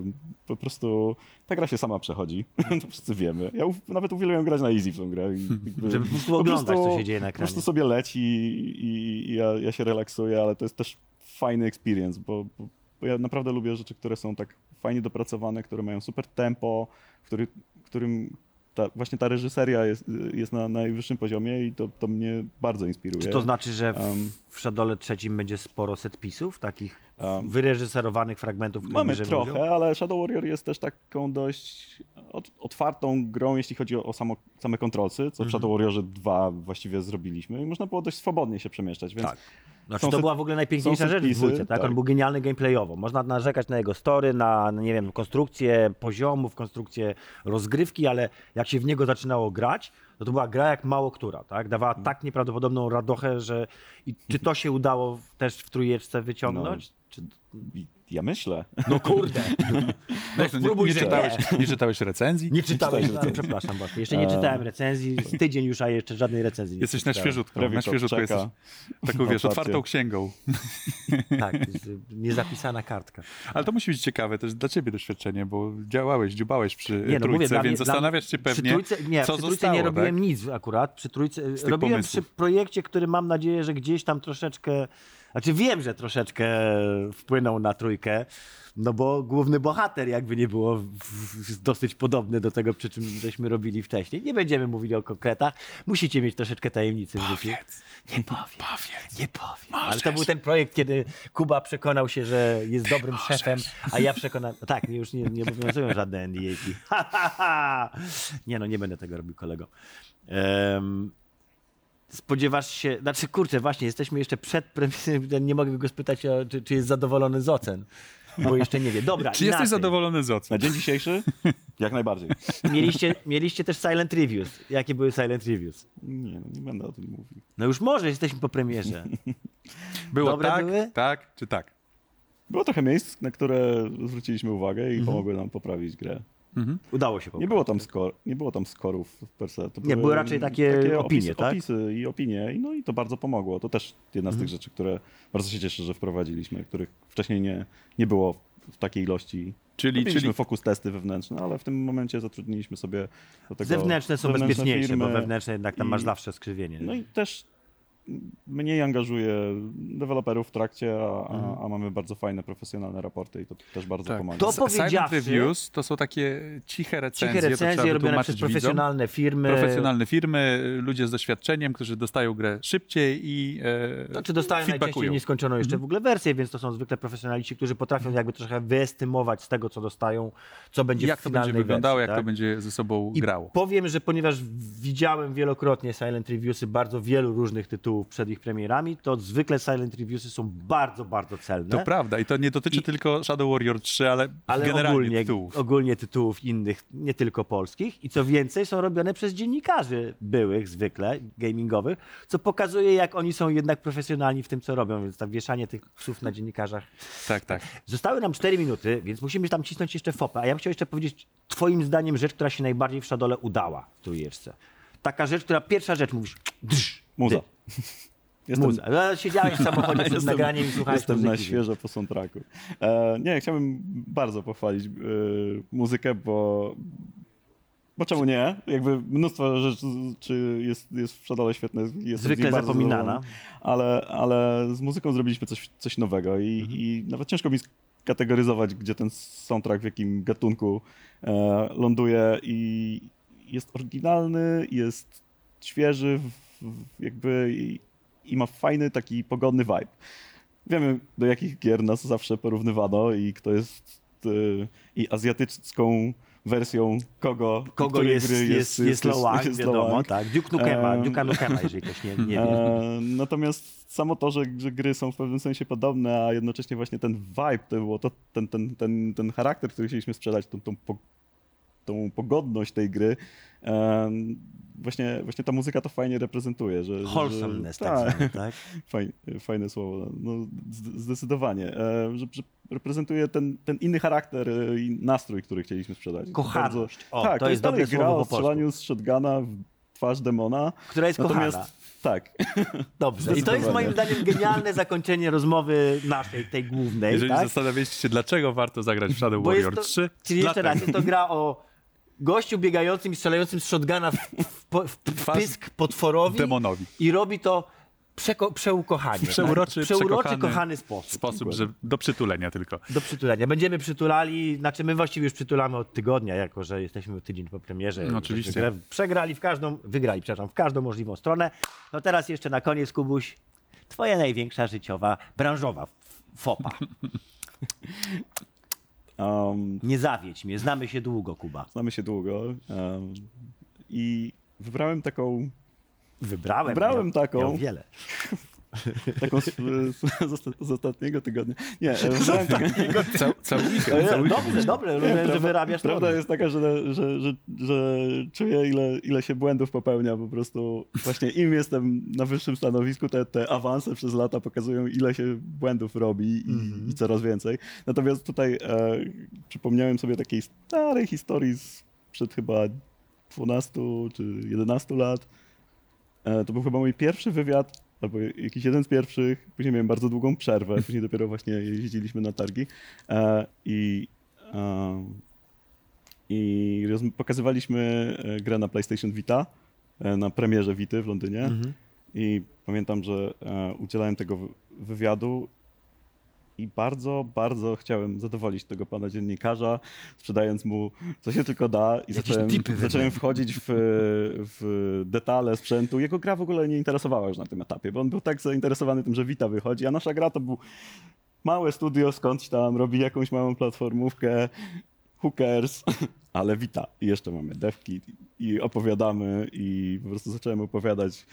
po prostu ta gra się sama przechodzi, to wszyscy wiemy. Ja nawet uwielbiam grać na easy w tą grę. I, jakby Żeby po prostu oglądać, co się dzieje na Po ekranie. prostu sobie leci i, i ja, ja się relaksuję, ale to jest też fajny experience, bo, bo, bo ja naprawdę lubię rzeczy, które są tak fajnie dopracowane, które mają super tempo, w który, którym ta, właśnie ta reżyseria jest, jest na najwyższym poziomie i to, to mnie bardzo inspiruje. Czy to znaczy, że w, Um, w Shadole trzecim będzie sporo setpisów, takich Um, wyreżyserowanych fragmentów, Mamy trochę, udział? ale Shadow Warrior jest też taką dość ot- otwartą grą, jeśli chodzi o, o samo, same kontrolsy, co w Shadow Warriorze 2 właściwie zrobiliśmy i można było dość swobodnie się przemieszczać, więc Tak. Znaczy, to była w ogóle najpiękniejsza rzecz w dwójce, tak? tak. On był genialny gameplayowo. Można narzekać na jego story, na, nie wiem, konstrukcję poziomów, konstrukcję rozgrywki, ale jak się w niego zaczynało grać, to to była gra jak mało która, tak? Dawała Mhm. tak nieprawdopodobną radochę, że... I czy to się udało też w trójeczce wyciągnąć? Czy... ja myślę. No kurde, No, nie, spróbuj, nie, że czytałeś, nie czytałeś recenzji? nie czytałeś, czytałem no, przepraszam bardzo, jeszcze nie czytałem recenzji, z tydzień już, a jeszcze żadnej recenzji nie Jesteś na przeczytałem. świeżutko, Prawie na świeżutko czeka. jesteś taką, wiesz, otwartą księgą. Tak, niezapisana kartka. Ale to musi być ciekawe też dla ciebie doświadczenie, bo działałeś, dziubałeś przy Nie, trójce, no mówię, dla więc mnie- zastanawiasz się Przy pewnie, trójce, nie, co przy trójce zostało, nie robiłem tak? nic akurat. Przy trójce, robiłem pomysłów. przy projekcie, który mam nadzieję, że gdzieś tam troszeczkę, znaczy wiem, że troszeczkę wpłynął na trójkę, no bo główny bohater jakby nie było jest dosyć podobny do tego, przy czym żeśmy robili wcześniej. Nie będziemy mówili o konkretach, musicie mieć troszeczkę tajemnicy w życiu. Nie powiem, Powiedz. nie powiem. Ale to był ten projekt, kiedy Kuba przekonał się, że jest dobrym szefem, a ja przekonałem, no tak, już nie, nie obowiązują żadne NDA. nie no, nie będę tego robił kolego. Em, spodziewasz się, znaczy kurczę, właśnie, jesteśmy jeszcze przed premierą, nie mogę go spytać, o, czy, czy jest zadowolony z ocen, bo jeszcze nie wie. Dobra, Czy jesteś zadowolony z Na ocen? dzień dzisiejszy? Jak najbardziej. Mieliście, mieliście też silent reviews. Jakie były silent reviews? Nie, no nie będę o tym mówił. No już może, jesteśmy po premierze. Było Dobre tak, były? tak czy tak? Było trochę miejsc, na które zwróciliśmy uwagę Mhm. i pomogły nam poprawić grę. Udało się Nie było tam, skor, nie było tam skorów per se. To Nie, były raczej takie opinie, opisy, tak? Opisy i opinie, i no i to bardzo pomogło. To też jedna Mhm. z tych rzeczy, które bardzo się cieszę, że wprowadziliśmy, których wcześniej nie, nie było w takiej ilości. Czyli, Robiliśmy czyli fokus testy wewnętrzne, ale w tym momencie zatrudniliśmy sobie do tego Zewnętrzne są bezpieczniejsze, firmy. bo wewnętrzne jednak tam i- masz zawsze skrzywienie. No i też mniej angażuje deweloperów w trakcie, a, a, a mamy bardzo fajne, profesjonalne raporty i to też bardzo tak. pomaga. To Silent powiedziawszy- reviews to są takie ciche recenzje, Ciche to recenzje robione przez widzom. profesjonalne firmy. Profesjonalne firmy, ludzie z doświadczeniem, którzy dostają grę szybciej i e, Znaczy dostają najczęściej nieskończoną jeszcze Mhm. w ogóle wersję, więc to są zwykle profesjonaliści, którzy potrafią jakby trochę wyestymować z tego, co dostają, co będzie Jak w to finalnej będzie wyglądało, wersji, jak tak? to będzie ze sobą I grało. powiem, że ponieważ widziałem wielokrotnie Silent Reviewsy bardzo wielu różnych tytułów, przed ich premierami, to zwykle Silent Reviewsy są bardzo, bardzo celne. To prawda i to nie dotyczy I- tylko Shadow Warrior 3, ale, ale generalnie ogólnie tytułów. ogólnie tytułów innych, nie tylko polskich. I co więcej, są robione przez dziennikarzy byłych, zwykle, gamingowych, co pokazuje, jak oni są jednak profesjonalni w tym, co robią. Więc tam wieszanie tych psów na dziennikarzach. Tak, tak. Zostały nam 4 minuty, więc musimy tam cisnąć jeszcze fopę. A ja bym chciał jeszcze powiedzieć, twoim zdaniem, rzecz, która się najbardziej w Szadole udała w trójeczce. Taka rzecz, która pierwsza rzecz mówisz, drż, Muza. ty, Jestem, muza. No, Siedziałeś w samochodzie przed jestem, nagraniem i słuchałeś jestem muzyki. na świeżo po soundtracku. E, nie, chciałbym bardzo pochwalić e, muzykę, bo bo czemu nie? Jakby mnóstwo rzeczy czy jest, jest w Shadow'le świetne. Jestem z Zwykle zapominana. Ale, ale z muzyką zrobiliśmy coś, coś nowego i, Mhm. i nawet ciężko mi skategoryzować, gdzie ten soundtrack, w jakim gatunku e, ląduje i jest oryginalny, jest świeży, jakby i, i ma fajny, taki pogodny vibe. Wiemy, do jakich gier nas zawsze porównywano i kto jest e, i azjatycką wersją kogo, Kogo jest, gry jest, jest, Loang, jest wiadomo, tak. Duke Nukema, Em. Duke'a Nukema, jeżeli ktoś nie, nie wie. E, natomiast samo to, że, że gry są w pewnym sensie podobne, a jednocześnie właśnie ten vibe, to było to, ten, ten, ten, ten charakter, który chcieliśmy sprzedać, tą, tą, tą pogodność tej gry, właśnie, właśnie ta muzyka to fajnie reprezentuje. Że, Wholesomeness, że, tak, zwany, tak? Fajne, fajne słowo, no, zd- zdecydowanie. E, że, że reprezentuje ten, ten inny charakter e, i nastrój, który chcieliśmy sprzedać. Kochanność. O, tak, to to, jest jest dalej dobre gra słowo o strzelaniu z shotguna w twarz demona. Która jest Natomiast kochana. tak, Dobrze. I to jest moim zdaniem genialne zakończenie rozmowy naszej, tej głównej, Jeżeli tak? zastanawialiście się, dlaczego warto zagrać w Shadow Bo jest Warrior to, 3, Czyli jeszcze raz, dlatego. jest to gra o gościu biegającym i strzelającym z shotguna w, w, w, w pysk potworowi demonowi. i robi to przeko, przeukochanie. Przeuroczy, tak? Przeuroczy, kochany sposób. Sposób, że do przytulenia tylko. Do przytulania. Będziemy przytulali, znaczy my właściwie już przytulamy od tygodnia, jako że jesteśmy tydzień po premierze. No, oczywiście. Przegrali w każdą, wygrali, przepraszam, w każdą możliwą stronę. No teraz jeszcze na koniec, Kubuś, twoja największa życiowa, branżowa fopa. um, Nie zawiedź mnie, znamy się długo, Kuba. znamy się długo um, i wybrałem taką, Wybrałem. Wybrałem miał, taką. Miał wiele. Taką z, z, z, osta- z ostatniego tygodnia. Nie, e, wybrałem taką, Cał, cały weekend, E, weekend. Dobrze, dobrze, rozumiem, że wyrabiasz Prawda jest taka, że, że, że, że czuję, ile, ile się błędów popełnia. Po prostu właśnie im jestem na wyższym stanowisku, te, te awanse przez lata pokazują, ile się błędów robi i, Mhm. i coraz więcej. Natomiast tutaj e, przypomniałem sobie takiej starej historii sprzed chyba 12 czy 11 lat. E, to był chyba mój pierwszy wywiad, albo jakiś jeden z pierwszych. Później miałem bardzo długą przerwę, później dopiero właśnie jeździliśmy na targi. E, I e, i pokazywaliśmy e, grę na PlayStation Vita, na premierze Vity w Londynie. I pamiętam, że udzielałem tego wy- wywiadu i bardzo, bardzo chciałem zadowolić tego pana dziennikarza, sprzedając mu co się tylko da i Jakieś zacząłem, zacząłem wchodzić w, w detale sprzętu. Jego gra w ogóle nie interesowała już na tym etapie, bo on był tak zainteresowany tym, że Vita wychodzi, a nasza gra to był małe studio skądś tam, robi jakąś małą platformówkę, hookers, ale Vita. I jeszcze mamy devki i opowiadamy i po prostu zacząłem opowiadać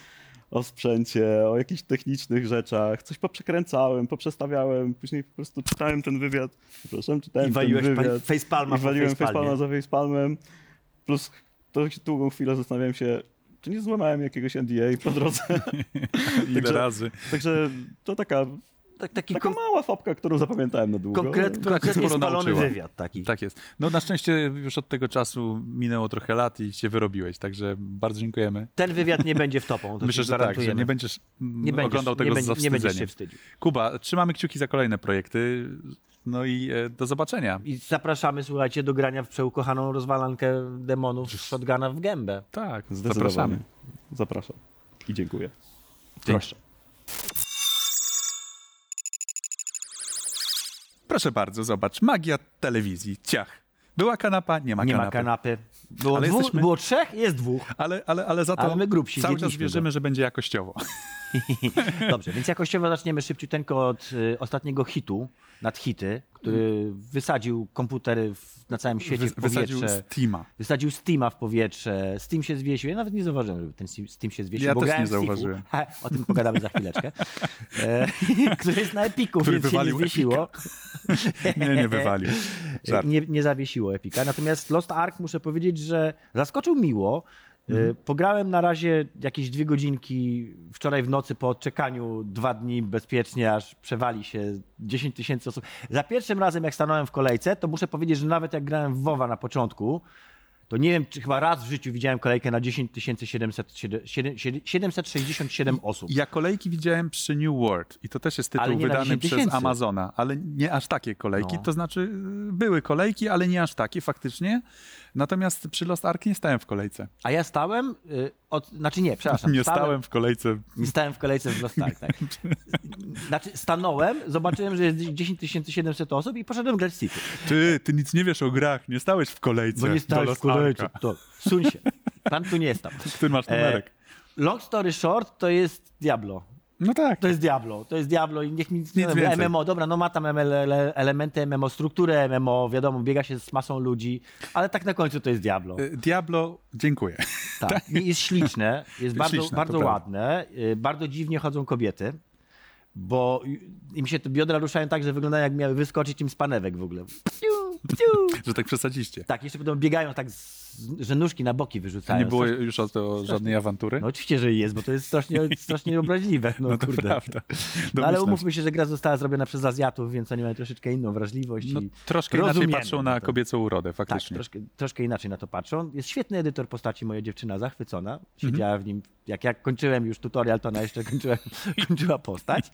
o sprzęcie, o jakichś technicznych rzeczach, coś poprzekręcałem, poprzestawiałem, później po prostu czytałem ten wywiad, przepraszam, czytałem I waliłeś ten wywiad. facepalma I waliłem facepalma za facepalmem, plus to długą chwilę zastanawiałem się, czy nie złamałem jakiegoś NDA po drodze. Ile Także- razy. Także to taka, Tak, taki taka kon- mała fopka, którą zapamiętałem na długo. konkret, konkretnie sporo spalony wywiad taki. Tak jest. No na szczęście już od tego czasu minęło trochę lat i się wyrobiłeś, także bardzo dziękujemy. Ten wywiad nie będzie wtopą. To Myślę, że tak, że nie będziesz nie będziesz, oglądał nie, tego z będzie, nie będziesz się wstydził. Kuba, trzymamy kciuki za kolejne projekty. No i e, do zobaczenia. I zapraszamy, słuchajcie, do grania w przeukochaną rozwalankę demonów z shotguna w gębę. Tak, zapraszamy. Zapraszam. I dziękuję. Proszę. Proszę bardzo, zobacz. Magia telewizji. Ciach. Była kanapa, nie ma Nie kanapy. ma kanapy. Było, dwóch, jesteśmy- było trzech, jest dwóch. Ale, ale, ale za to Ale my grubsi, cały czas wierzymy, że będzie jakościowo. Dobrze, więc jakościowo zaczniemy szybciuteńko od y, ostatniego hitu, nad hity, który wysadził komputery w, na całym świecie w powietrze. wysadził Steama. Wysadził Steama w powietrze. Steam się zwiesił. Ja nawet nie zauważyłem, żeby ten Steam- się zwiesił. Ja też nie zauważyłem. Ha, o tym pogadamy za chwileczkę. E, który jest na Epiku, Który więc się nie zwiesiło. Nie, nie wywalił. Nie, nie zawiesiło Epika. Natomiast Lost Ark muszę powiedzieć, że zaskoczył miło. Mhm. Y, Pograłem na razie jakieś dwie godzinki wczoraj w nocy po odczekaniu dwa dni bezpiecznie, aż przewali się 10 tysięcy osób. Za pierwszym razem, jak stanąłem w kolejce, to muszę powiedzieć, że nawet jak grałem w WoWa na początku, to nie wiem, czy chyba raz w życiu widziałem kolejkę na 10 767 osób. Ja kolejki widziałem przy New World i to też jest tytuł wydany 10 przez. Amazona, ale nie aż takie kolejki, No. to znaczy y, były kolejki, ale nie aż takie faktycznie. Natomiast przy Lost Ark nie stałem w kolejce. A ja stałem, y, od, znaczy nie, przepraszam. Nie stałem w kolejce. Nie stałem w kolejce w Lost Ark, tak. Znaczy, stanąłem, zobaczyłem, że jest 10 700 osób i poszedłem grać w City. Ty, ty nic nie wiesz o grach, nie stałeś w kolejce Bo nie do stałeś w Lost kolejce. Arka. To, suń się. Pan tu nie stał. Który masz numerek? E, long story short, to jest Diablo. No tak. To jest Diablo, to jest Diablo i niech mi Nic nie wiem, więcej. MMO, dobra, no ma tam ele- elementy MMO, strukturę MMO, wiadomo, biega się z masą ludzi, ale tak na końcu to jest Diablo. Y, Diablo, dziękuję. Tak. I Jest śliczne, jest bardzo, Śliczne, bardzo prawda. ładne, y, bardzo dziwnie chodzą kobiety, bo im się te biodra ruszają tak, że wyglądają jak miały wyskoczyć im z panewek w ogóle. Piu, piu. Że tak przesadziście. Tak, jeszcze potem biegają tak, z, że nóżki na boki wyrzucają. Nie było Strasznie- już o to żadnej awantury? No oczywiście, że jest, bo to jest strasznie, strasznie obraźliwe. No, No to kurde. prawda. No, ale umówmy się, że gra została zrobiona przez Azjatów, więc oni mają troszeczkę inną wrażliwość. No, troszkę inaczej patrzą na kobiecą urodę, Tak, faktycznie. troszkę, troszkę inaczej na to patrzą. Jest świetny edytor postaci, moja dziewczyna zachwycona. Siedziała Mhm. w nim, jak, jak kończyłem już tutorial, to ona jeszcze kończyła, kończyła postać.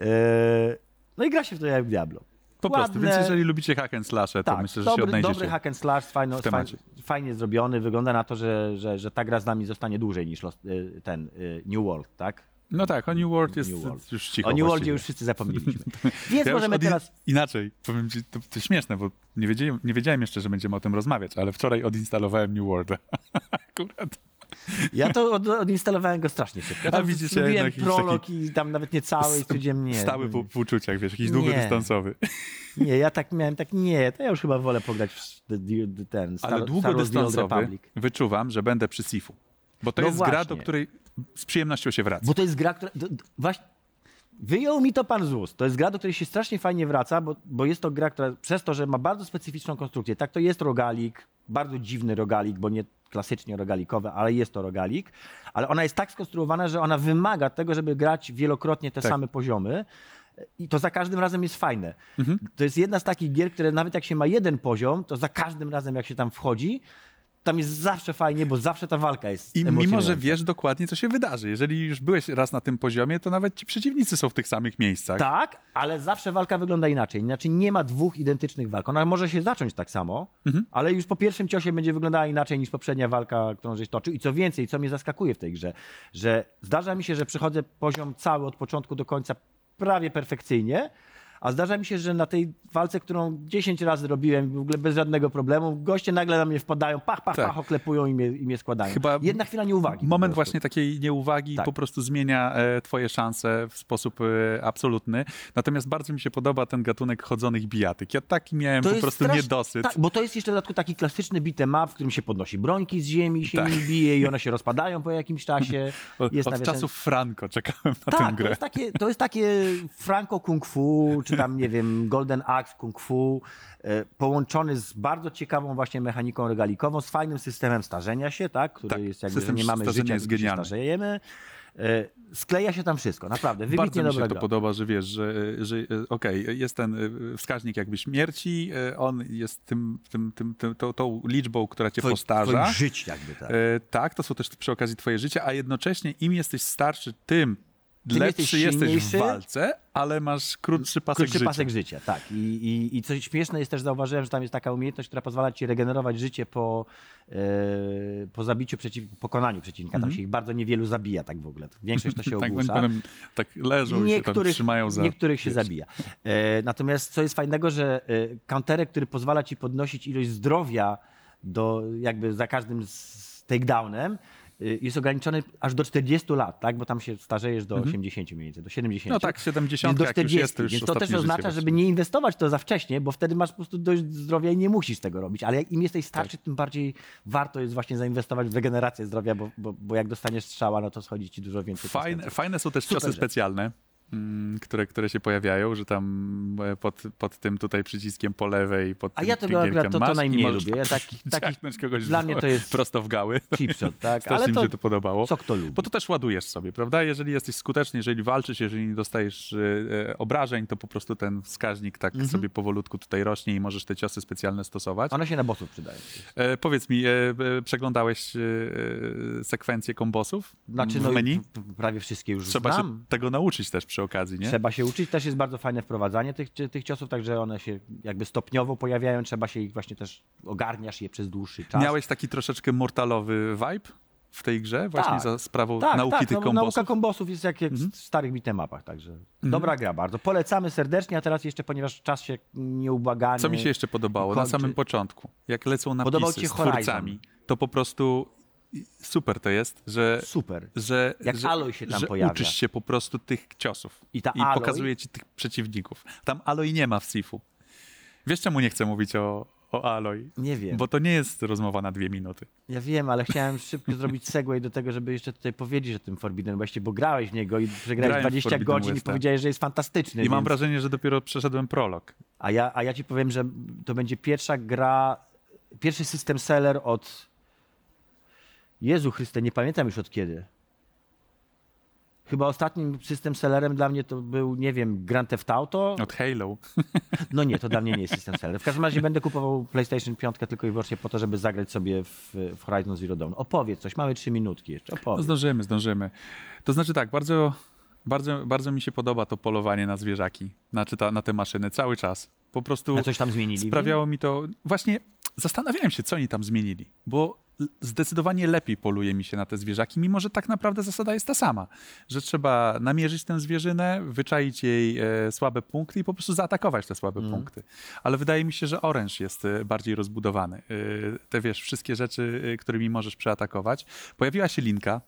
E, no i gra się w to jak w Diablo. Po prostu, ładne- więc jeżeli lubicie hack and slashe, to Tak, myślę, że się dobry, odnajdziecie. dobry hack and slash, fajno, fajnie, fajnie zrobiony. Wygląda na to, że, że, że ta gra z nami zostanie dłużej niż Lost, y, ten y, New World, tak? No tak, o New World jest New World. już cicho o New Worldzie właściwie. już wszyscy zapomnieliśmy. Więc Ja możemy teraz... Inaczej, powiem ci, to, to śmieszne, bo nie wiedziałem, nie wiedziałem jeszcze, że będziemy o tym rozmawiać, ale wczoraj odinstalowałem New World. Akurat. Ja to od, odinstalowałem go strasznie szybko. Ja A lubiłem jednak prolog i tam nawet nie cały i stwierdziłem nie. Stały po, w uczuciach, wiesz, jakiś długodystansowy. Nie, ja tak miałem, tak nie, to ja już chyba wolę pograć w ten Star, Ale długodystansowy wyczuwam, że będę przy Sifu. Bo to No jest gra, właśnie. do której z przyjemnością się wraca. Bo to jest gra, która... Do, do, właśnie, wyjął mi to pan z ust. To jest gra, do której się strasznie fajnie wraca, bo, bo jest to gra, która przez to, że ma bardzo specyficzną konstrukcję, tak to jest rogalik, bardzo dziwny rogalik, bo nie klasycznie rogalikowy, ale jest to rogalik, ale ona jest tak skonstruowana, że ona wymaga tego, żeby grać wielokrotnie te Tak. same poziomy. I to za każdym razem jest fajne. Mhm. To jest jedna z takich gier, które nawet jak się ma jeden poziom, to za każdym razem jak się tam wchodzi, tam jest zawsze fajnie, bo zawsze ta walka jest I mimo, że wiesz dokładnie, co się wydarzy. Jeżeli już byłeś raz na tym poziomie, to nawet ci przeciwnicy są w tych samych miejscach. Tak, ale zawsze walka wygląda inaczej. Znaczy nie ma dwóch identycznych walk. Ona może się zacząć tak samo, Mhm. ale już po pierwszym ciosie będzie wyglądała inaczej niż poprzednia walka, którą żeś toczył. I co więcej, co mnie zaskakuje w tej grze, że zdarza mi się, że przechodzę poziom cały od początku do końca prawie perfekcyjnie, a zdarza mi się, że na tej walce, którą 10 razy robiłem w ogóle bez żadnego problemu, goście nagle na mnie wpadają, pach, pach, Tak. pach, oklepują i mnie, i mnie składają. Chyba Jedna chwila nieuwagi. Moment właśnie takiej nieuwagi Tak. po prostu zmienia e, twoje szanse w sposób e, absolutny. Natomiast bardzo mi się podoba ten gatunek chodzonych bijatyk. Ja taki miałem To po prostu strasz- niedosyt. Tak, bo to jest jeszcze w dodatku taki klasyczny beat'em up, w którym się podnosi brońki z ziemi, się Tak. bije i one się rozpadają po jakimś czasie. Od, Jest od nawiasem- czasów Franco czekałem na tę Tak, to grę. jest, takie, to jest takie Franco Kung Fu, czy tam, nie wiem, Golden Axe Kung Fu, e, połączony z bardzo ciekawą właśnie mechaniką regalikową, z fajnym systemem starzenia się, tak, który Tak, jest jakby, że system nie mamy życia, jest genialny. starzejemy. E, Skleja się tam wszystko, naprawdę, wybitnie Bardzo mi się dobra to podoba, że wiesz, że, że e, okej, jest ten wskaźnik jakby śmierci, on jest tym, tym, tym, tym, tą, tą liczbą, która cię Twoi- postarza. twoich żyć jakby, tak. Tak, to są też przy okazji twoje życie, a jednocześnie im jesteś starszy, tym, Tym lepszy jesteś jesteś, w walce, ale masz krótszy pasek Krótszy życia. pasek życia, tak. I, i, I coś śmieszne jest też, zauważyłem, że tam jest taka umiejętność, która pozwala ci regenerować życie po, e, po zabiciu, przeciw, pokonaniu przeciwnika. Tam się ich bardzo niewielu zabija tak w ogóle. Większość to się tak, ogłusza. potem tak leżą i się tam trzymają za... niektórych się zabija. E, natomiast co jest fajnego, że e, counterek, który pozwala ci podnosić ilość zdrowia do, jakby za każdym z takedownem, jest ograniczony aż do 40 lat, tak? Bo tam się starzejesz do 80 mniej więcej, do 70. Mhm. No tak, 70 Więc do jak już 40. jest, to Więc to też oznacza, żeby nie inwestować to za wcześnie, bo wtedy masz po prostu dość zdrowia i nie musisz tego robić. Ale jak im jesteś starszy, Tak. tym bardziej warto jest właśnie zainwestować w regenerację zdrowia, bo, bo, bo jak dostaniesz strzała, no to schodzi ci dużo więcej. Fajne, fajne są też Super ciosy rzecz. specjalne, które, które się pojawiają, że tam e, pod, pod tym tutaj przyciskiem po lewej, pod A tym ja tego pingielkiem akurat to, to najmniej lubię. Ja taki, taki kogoś dla mnie to jest prosto w gały. chipshot, tak? Ale mi to, się to podobało. co kto lubi. Bo to też ładujesz sobie, prawda? Jeżeli jesteś skuteczny, jeżeli walczysz, jeżeli nie dostajesz e, e, obrażeń, to po prostu ten wskaźnik tak Mhm. sobie powolutku tutaj rośnie i możesz te ciosy specjalne stosować. One się na bossów przydają. E, powiedz mi, e, e, przeglądałeś sekwencję kombosów Znaczy, w no, menu? p- prawie wszystkie już Trzeba znam. się tego nauczyć też przy okazji, nie? Trzeba się uczyć, też jest bardzo fajne wprowadzanie tych, tych ciosów, także one się jakby stopniowo pojawiają, trzeba się ich właśnie też, ogarniasz je przez dłuższy czas. Miałeś taki troszeczkę mortalowy vibe w tej grze, właśnie Tak. za sprawą tak, nauki tak, tych no, kombosów? Nauka kombosów jest jak, jak w starych bitemapach, także dobra gra bardzo. Polecamy serdecznie, a teraz jeszcze, ponieważ czas się nieubłagany... Co mi się jeszcze podobało na kończy. samym początku, jak lecą napisy Podobał ci z twórcami, to po prostu super to jest, że Super. że, Jak że, Aloy się tam że pojawia. uczysz się po prostu tych ciosów I ta Aloy- pokazuje ci tych przeciwników. Tam Aloy nie ma w Sifu. Wiesz czemu nie chcę mówić o, o Aloy? Nie wiem. Bo to nie jest rozmowa na dwie minuty. Ja wiem, ale chciałem szybko zrobić segway do tego, żeby jeszcze tutaj powiedzieć o tym Forbidden Westie, bo grałeś w niego i przegrałeś Grałem w 20 Forbidden godzin i powiedziałeś, że jest fantastyczny. I mam więc- wrażenie, że dopiero przeszedłem prolog. A ja, a ja ci powiem, że to będzie pierwsza gra, pierwszy system seller od. Jezu Chryste, nie pamiętam już od kiedy. Chyba ostatnim system sellerem dla mnie to był, nie wiem, Grand Theft Auto. Od Halo. No nie, to dla mnie nie jest system seller. W każdym razie będę kupował PlayStation 5 tylko i wyłącznie po to, żeby zagrać sobie w, w Horizon Zero Dawn. Opowiedz coś, mamy trzy minutki jeszcze. No Opowiedz. zdążymy, zdążymy. To znaczy tak, bardzo, bardzo, bardzo mi się podoba to polowanie na zwierzaki, znaczy ta, na te maszyny cały czas. Po prostu A coś tam zmienili? sprawiało mi to... Właśnie zastanawiałem się, co oni tam zmienili, bo zdecydowanie lepiej poluje mi się na te zwierzaki, mimo że tak naprawdę zasada jest ta sama, że trzeba namierzyć tę zwierzynę, wyczaić jej e, słabe punkty i po prostu zaatakować te słabe Mhm. punkty. Ale wydaje mi się, że Orange jest e, bardziej rozbudowany. E, te wiesz, wszystkie rzeczy, e, którymi możesz przeatakować. Pojawiła się linka, Mm,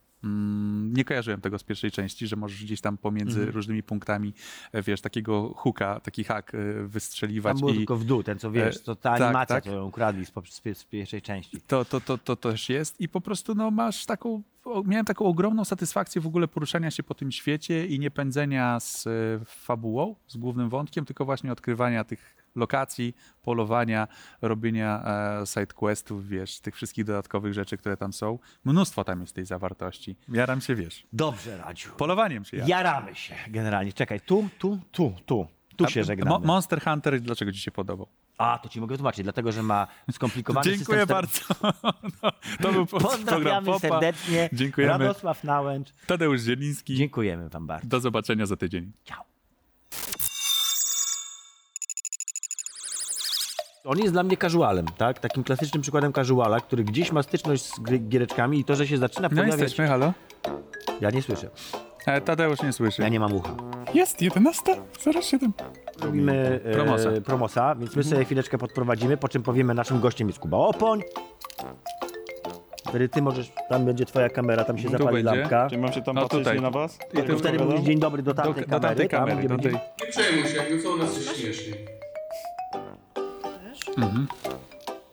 Nie kojarzyłem tego z pierwszej części, że możesz gdzieś tam pomiędzy Mhm. różnymi punktami, e, wiesz, takiego hooka, taki hak e, wystrzeliwać. Tam było i tylko w dół, ten co wiesz, E, to ta tak, animacja, tak. ją ukradli z, z, pi- z pierwszej części. to, to, to, to też jest i po prostu no, masz taką, miałem taką ogromną satysfakcję w ogóle poruszania się po tym świecie i nie pędzenia z fabułą, z głównym wątkiem, tylko właśnie odkrywania tych lokacji, polowania, robienia e, sidequestów, wiesz, tych wszystkich dodatkowych rzeczy, które tam są. Mnóstwo tam jest tej zawartości. Jaram się, wiesz, Dobrze, Radziu. polowaniem się jaram. Jaramy się generalnie. Czekaj, tu, tu, tu, tu. Tu się żegnamy. Mo- Monster Hunter, dlaczego ci się podobał? A, to ci mogę wytłumaczyć, dlatego że ma skomplikowany Dziękuję system. bardzo. No, to był program Pozdrawiamy serdecznie. Dziękujemy. Radosław Nałęcz. Tadeusz Zieliński. Dziękujemy wam bardzo. Do zobaczenia za tydzień. Ciao. On jest dla mnie casualem, tak? Takim klasycznym przykładem casuala, który gdzieś ma styczność z giereczkami i to, że się zaczyna No pojawiać... jesteśmy, halo? Ja nie słyszę. E, Tadeusz nie słyszy. Ja nie mam ucha. Jest 11, 07. Robimy e, Promosa. promosa, więc my sobie chwileczkę podprowadzimy, po czym powiemy, naszym gościem jest Kuba Opoń. Wtedy ty możesz, tam będzie twoja kamera, tam się Tu zapali będzie. lampka. Czy mam się tam No patrzeć tutaj. nie na was? I Tak tu To wtedy odpowiadam? mówisz dzień dobry do Do, tamtej do kamery. tamtej tam, kamery, gdzie do będzie- tej. Nie przejmuj się, co u nas jest śmiesznie.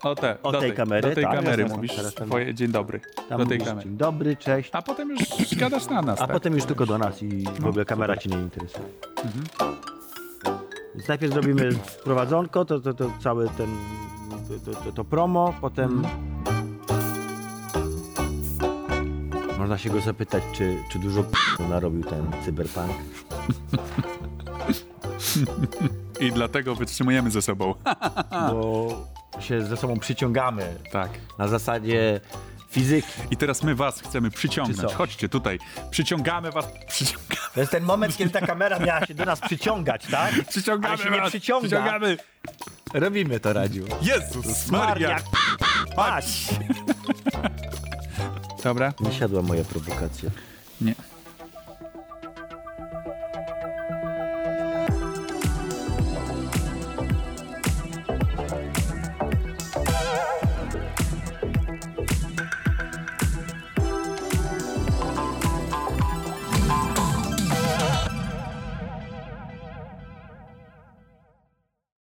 O, te, O do tej kamery, Do tej tak. kamery mówisz teraz swoje dzień dobry. Tam do tej mówisz kamery. dzień dobry, cześć. A potem już gadasz na nas, A tak? potem już tylko do nas i w ogóle kamera cię nie interesuje. Więc najpierw zrobimy wprowadzonko, to, to, to cały ten, to, to, to, promo, potem można się go zapytać, czy, czy dużo p- narobił ten cyberpunk. I dlatego wytrzymujemy ze sobą. bo się ze sobą przyciągamy tak. na zasadzie fizyki. I teraz my was chcemy przyciągnąć. Chodźcie tutaj. Przyciągamy was. Przyciągamy, To jest ten moment, kiedy ta kamera miała się do nas przyciągać, tak? przyciągamy Ale się nie was. przyciąga. Przyciągamy. Robimy to, Radziu. Jezus Maria. Maria, patrz! Dobra? Nie siadła moja prowokacja. Nie.